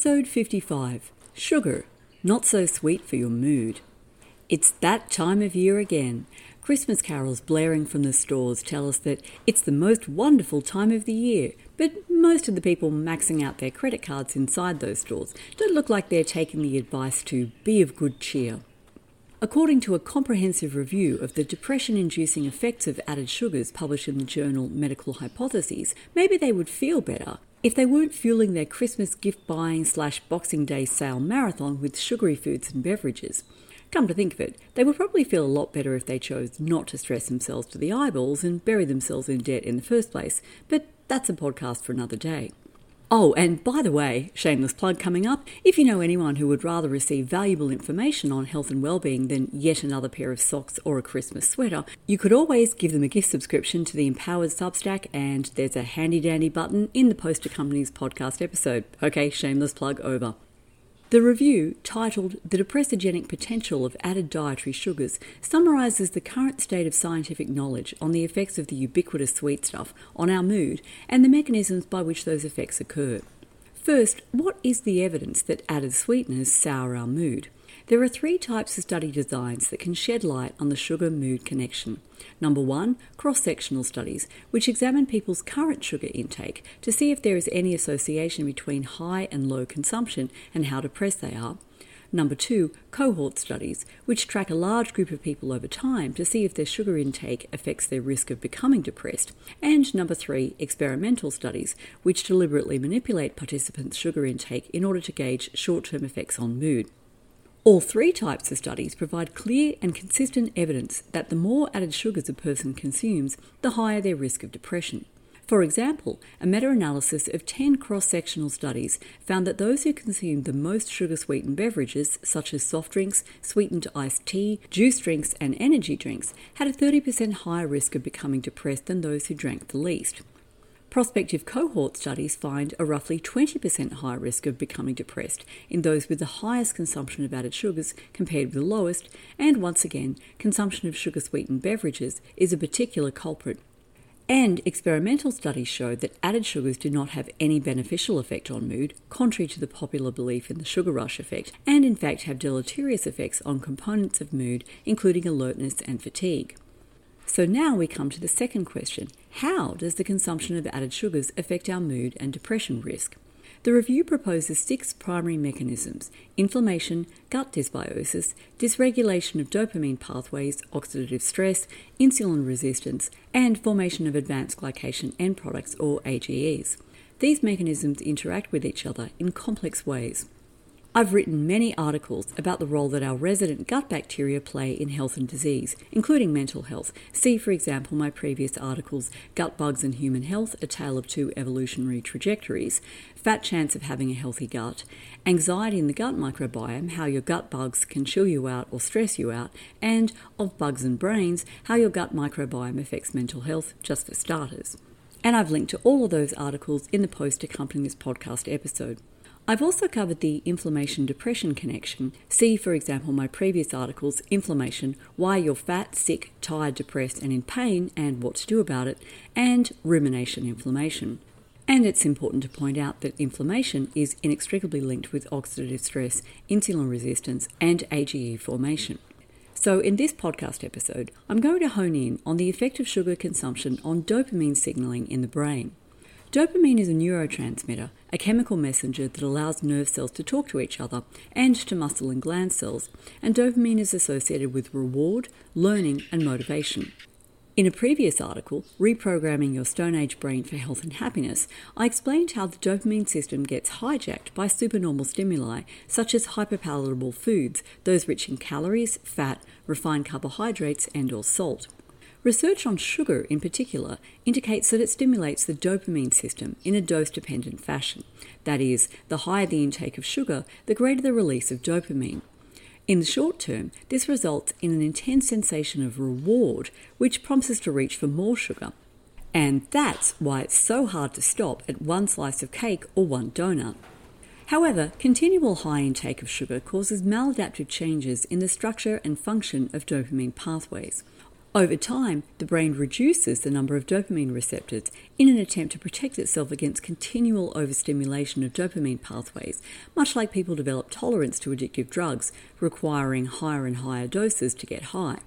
Episode 55 Sugar, not so sweet for your mood. It's that time of year again. Christmas carols blaring from the stores tell us that it's the most wonderful time of the year, but most of the people maxing out their credit cards inside those stores don't look like they're taking the advice to be of good cheer. According to a comprehensive review of the depression inducing effects of added sugars published in the journal Medical Hypotheses, maybe they would feel better if they weren't fueling their Christmas gift buying slash Boxing Day sale marathon with sugary foods and beverages. Come to think of it, they would probably feel a lot better if they chose not to stress themselves to the eyeballs and bury themselves in debt in the first place, but that's a podcast for another day. Oh, and by the way, shameless plug coming up, if you know anyone who would rather receive valuable information on health and well-being than yet another pair of socks or a Christmas sweater, you could always give them a gift subscription to the Empowered Substack and there's a handy dandy button in the post accompanies podcast episode. Okay, shameless plug over. The review, titled The Depressogenic Potential of Added Dietary Sugars, summarises the current state of scientific knowledge on the effects of the ubiquitous sweet stuff on our mood and the mechanisms by which those effects occur. First, what is the evidence that added sweeteners sour our mood? There are three types of study designs that can shed light on the sugar mood connection. Number one, cross sectional studies, which examine people's current sugar intake to see if there is any association between high and low consumption and how depressed they are. Number two, cohort studies, which track a large group of people over time to see if their sugar intake affects their risk of becoming depressed. And number three, experimental studies, which deliberately manipulate participants' sugar intake in order to gauge short term effects on mood. All three types of studies provide clear and consistent evidence that the more added sugars a person consumes, the higher their risk of depression. For example, a meta analysis of 10 cross sectional studies found that those who consumed the most sugar sweetened beverages, such as soft drinks, sweetened iced tea, juice drinks, and energy drinks, had a 30% higher risk of becoming depressed than those who drank the least. Prospective cohort studies find a roughly 20% higher risk of becoming depressed in those with the highest consumption of added sugars compared with the lowest, and once again, consumption of sugar sweetened beverages is a particular culprit. And experimental studies show that added sugars do not have any beneficial effect on mood, contrary to the popular belief in the sugar rush effect, and in fact have deleterious effects on components of mood, including alertness and fatigue. So now we come to the second question How does the consumption of added sugars affect our mood and depression risk? The review proposes six primary mechanisms inflammation, gut dysbiosis, dysregulation of dopamine pathways, oxidative stress, insulin resistance, and formation of advanced glycation end products or AGEs. These mechanisms interact with each other in complex ways. I've written many articles about the role that our resident gut bacteria play in health and disease, including mental health. See, for example, my previous articles Gut Bugs and Human Health A Tale of Two Evolutionary Trajectories, Fat Chance of Having a Healthy Gut, Anxiety in the Gut Microbiome How Your Gut Bugs Can Chill You Out or Stress You Out, and Of Bugs and Brains How Your Gut Microbiome Affects Mental Health, just for starters. And I've linked to all of those articles in the post accompanying this podcast episode. I've also covered the inflammation depression connection. See, for example, my previous articles Inflammation, Why You're Fat, Sick, Tired, Depressed, and in Pain, and What to Do About It, and Rumination Inflammation. And it's important to point out that inflammation is inextricably linked with oxidative stress, insulin resistance, and AGE formation. So, in this podcast episode, I'm going to hone in on the effect of sugar consumption on dopamine signaling in the brain. Dopamine is a neurotransmitter, a chemical messenger that allows nerve cells to talk to each other and to muscle and gland cells, and dopamine is associated with reward, learning, and motivation. In a previous article, Reprogramming Your Stone Age Brain for Health and Happiness, I explained how the dopamine system gets hijacked by supernormal stimuli such as hyperpalatable foods, those rich in calories, fat, refined carbohydrates, and or salt. Research on sugar, in particular, indicates that it stimulates the dopamine system in a dose dependent fashion. That is, the higher the intake of sugar, the greater the release of dopamine. In the short term, this results in an intense sensation of reward, which prompts us to reach for more sugar. And that's why it's so hard to stop at one slice of cake or one donut. However, continual high intake of sugar causes maladaptive changes in the structure and function of dopamine pathways. Over time, the brain reduces the number of dopamine receptors in an attempt to protect itself against continual overstimulation of dopamine pathways, much like people develop tolerance to addictive drugs, requiring higher and higher doses to get high.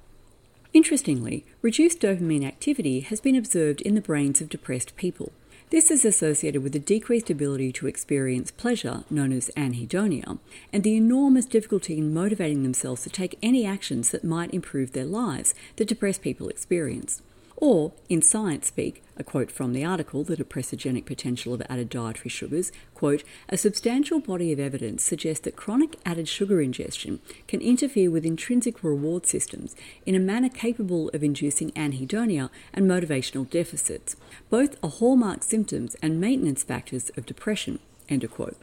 Interestingly, reduced dopamine activity has been observed in the brains of depressed people. This is associated with a decreased ability to experience pleasure, known as anhedonia, and the enormous difficulty in motivating themselves to take any actions that might improve their lives that depressed people experience. Or, in science speak, a quote from the article, The Depressogenic Potential of Added Dietary Sugars, quote, a substantial body of evidence suggests that chronic added sugar ingestion can interfere with intrinsic reward systems in a manner capable of inducing anhedonia and motivational deficits, both are hallmark symptoms and maintenance factors of depression, end of quote.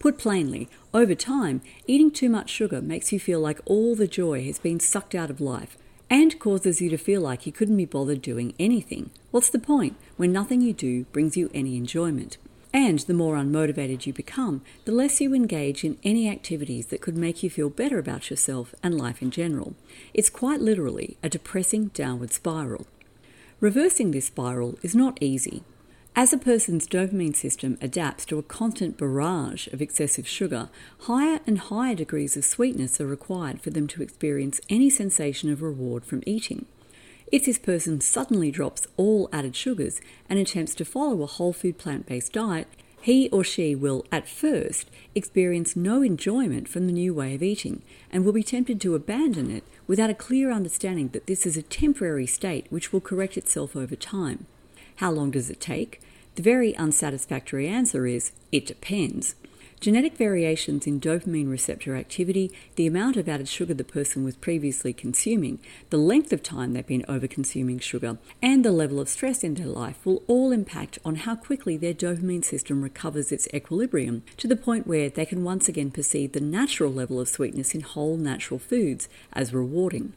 Put plainly, over time, eating too much sugar makes you feel like all the joy has been sucked out of life and causes you to feel like you couldn't be bothered doing anything. What's the point when nothing you do brings you any enjoyment? And the more unmotivated you become, the less you engage in any activities that could make you feel better about yourself and life in general. It's quite literally a depressing downward spiral. Reversing this spiral is not easy, as a person's dopamine system adapts to a constant barrage of excessive sugar, higher and higher degrees of sweetness are required for them to experience any sensation of reward from eating. If this person suddenly drops all added sugars and attempts to follow a whole food plant based diet, he or she will, at first, experience no enjoyment from the new way of eating and will be tempted to abandon it without a clear understanding that this is a temporary state which will correct itself over time. How long does it take? The very unsatisfactory answer is it depends. Genetic variations in dopamine receptor activity, the amount of added sugar the person was previously consuming, the length of time they've been over-consuming sugar, and the level of stress in their life will all impact on how quickly their dopamine system recovers its equilibrium to the point where they can once again perceive the natural level of sweetness in whole natural foods as rewarding.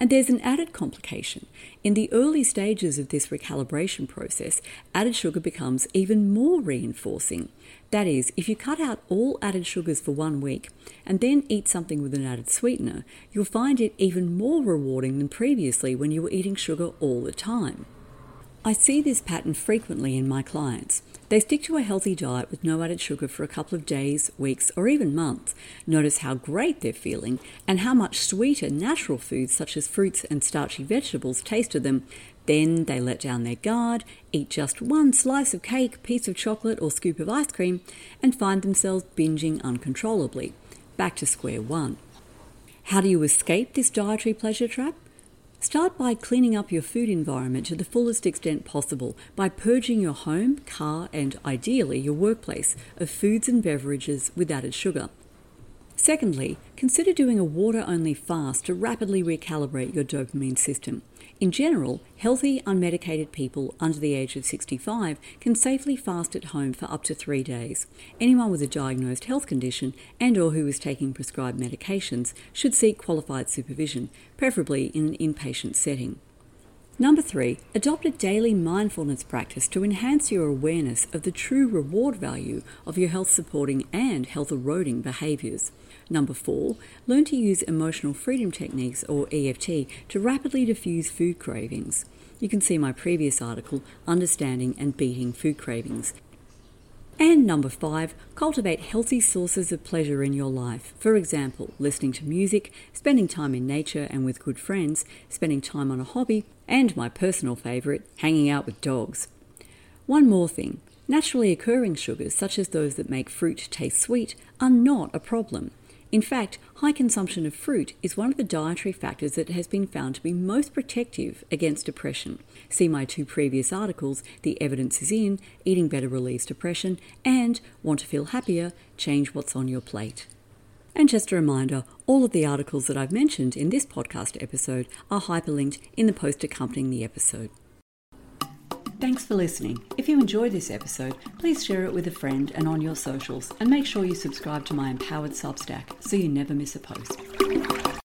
And there's an added complication. In the early stages of this recalibration process, added sugar becomes even more reinforcing. That is, if you cut out all added sugars for one week and then eat something with an added sweetener, you'll find it even more rewarding than previously when you were eating sugar all the time. I see this pattern frequently in my clients. They stick to a healthy diet with no added sugar for a couple of days, weeks, or even months. Notice how great they're feeling and how much sweeter natural foods such as fruits and starchy vegetables taste to them. Then they let down their guard, eat just one slice of cake, piece of chocolate, or scoop of ice cream, and find themselves binging uncontrollably. Back to square one. How do you escape this dietary pleasure trap? Start by cleaning up your food environment to the fullest extent possible by purging your home, car, and ideally your workplace of foods and beverages with added sugar. Secondly, consider doing a water only fast to rapidly recalibrate your dopamine system. In general, healthy, unmedicated people under the age of 65 can safely fast at home for up to three days. Anyone with a diagnosed health condition and or who is taking prescribed medications should seek qualified supervision, preferably in an inpatient setting. Number three, adopt a daily mindfulness practice to enhance your awareness of the true reward value of your health supporting and health eroding behaviours. Number four, learn to use emotional freedom techniques or EFT to rapidly diffuse food cravings. You can see my previous article, Understanding and Beating Food Cravings. And number five, cultivate healthy sources of pleasure in your life. For example, listening to music, spending time in nature and with good friends, spending time on a hobby, and my personal favourite, hanging out with dogs. One more thing naturally occurring sugars, such as those that make fruit taste sweet, are not a problem. In fact, high consumption of fruit is one of the dietary factors that has been found to be most protective against depression. See my two previous articles, The Evidence is In, Eating Better Relieves Depression, and Want to Feel Happier, Change What's on Your Plate. And just a reminder all of the articles that I've mentioned in this podcast episode are hyperlinked in the post accompanying the episode. Thanks for listening. If you enjoyed this episode, please share it with a friend and on your socials, and make sure you subscribe to my Empowered Substack so you never miss a post.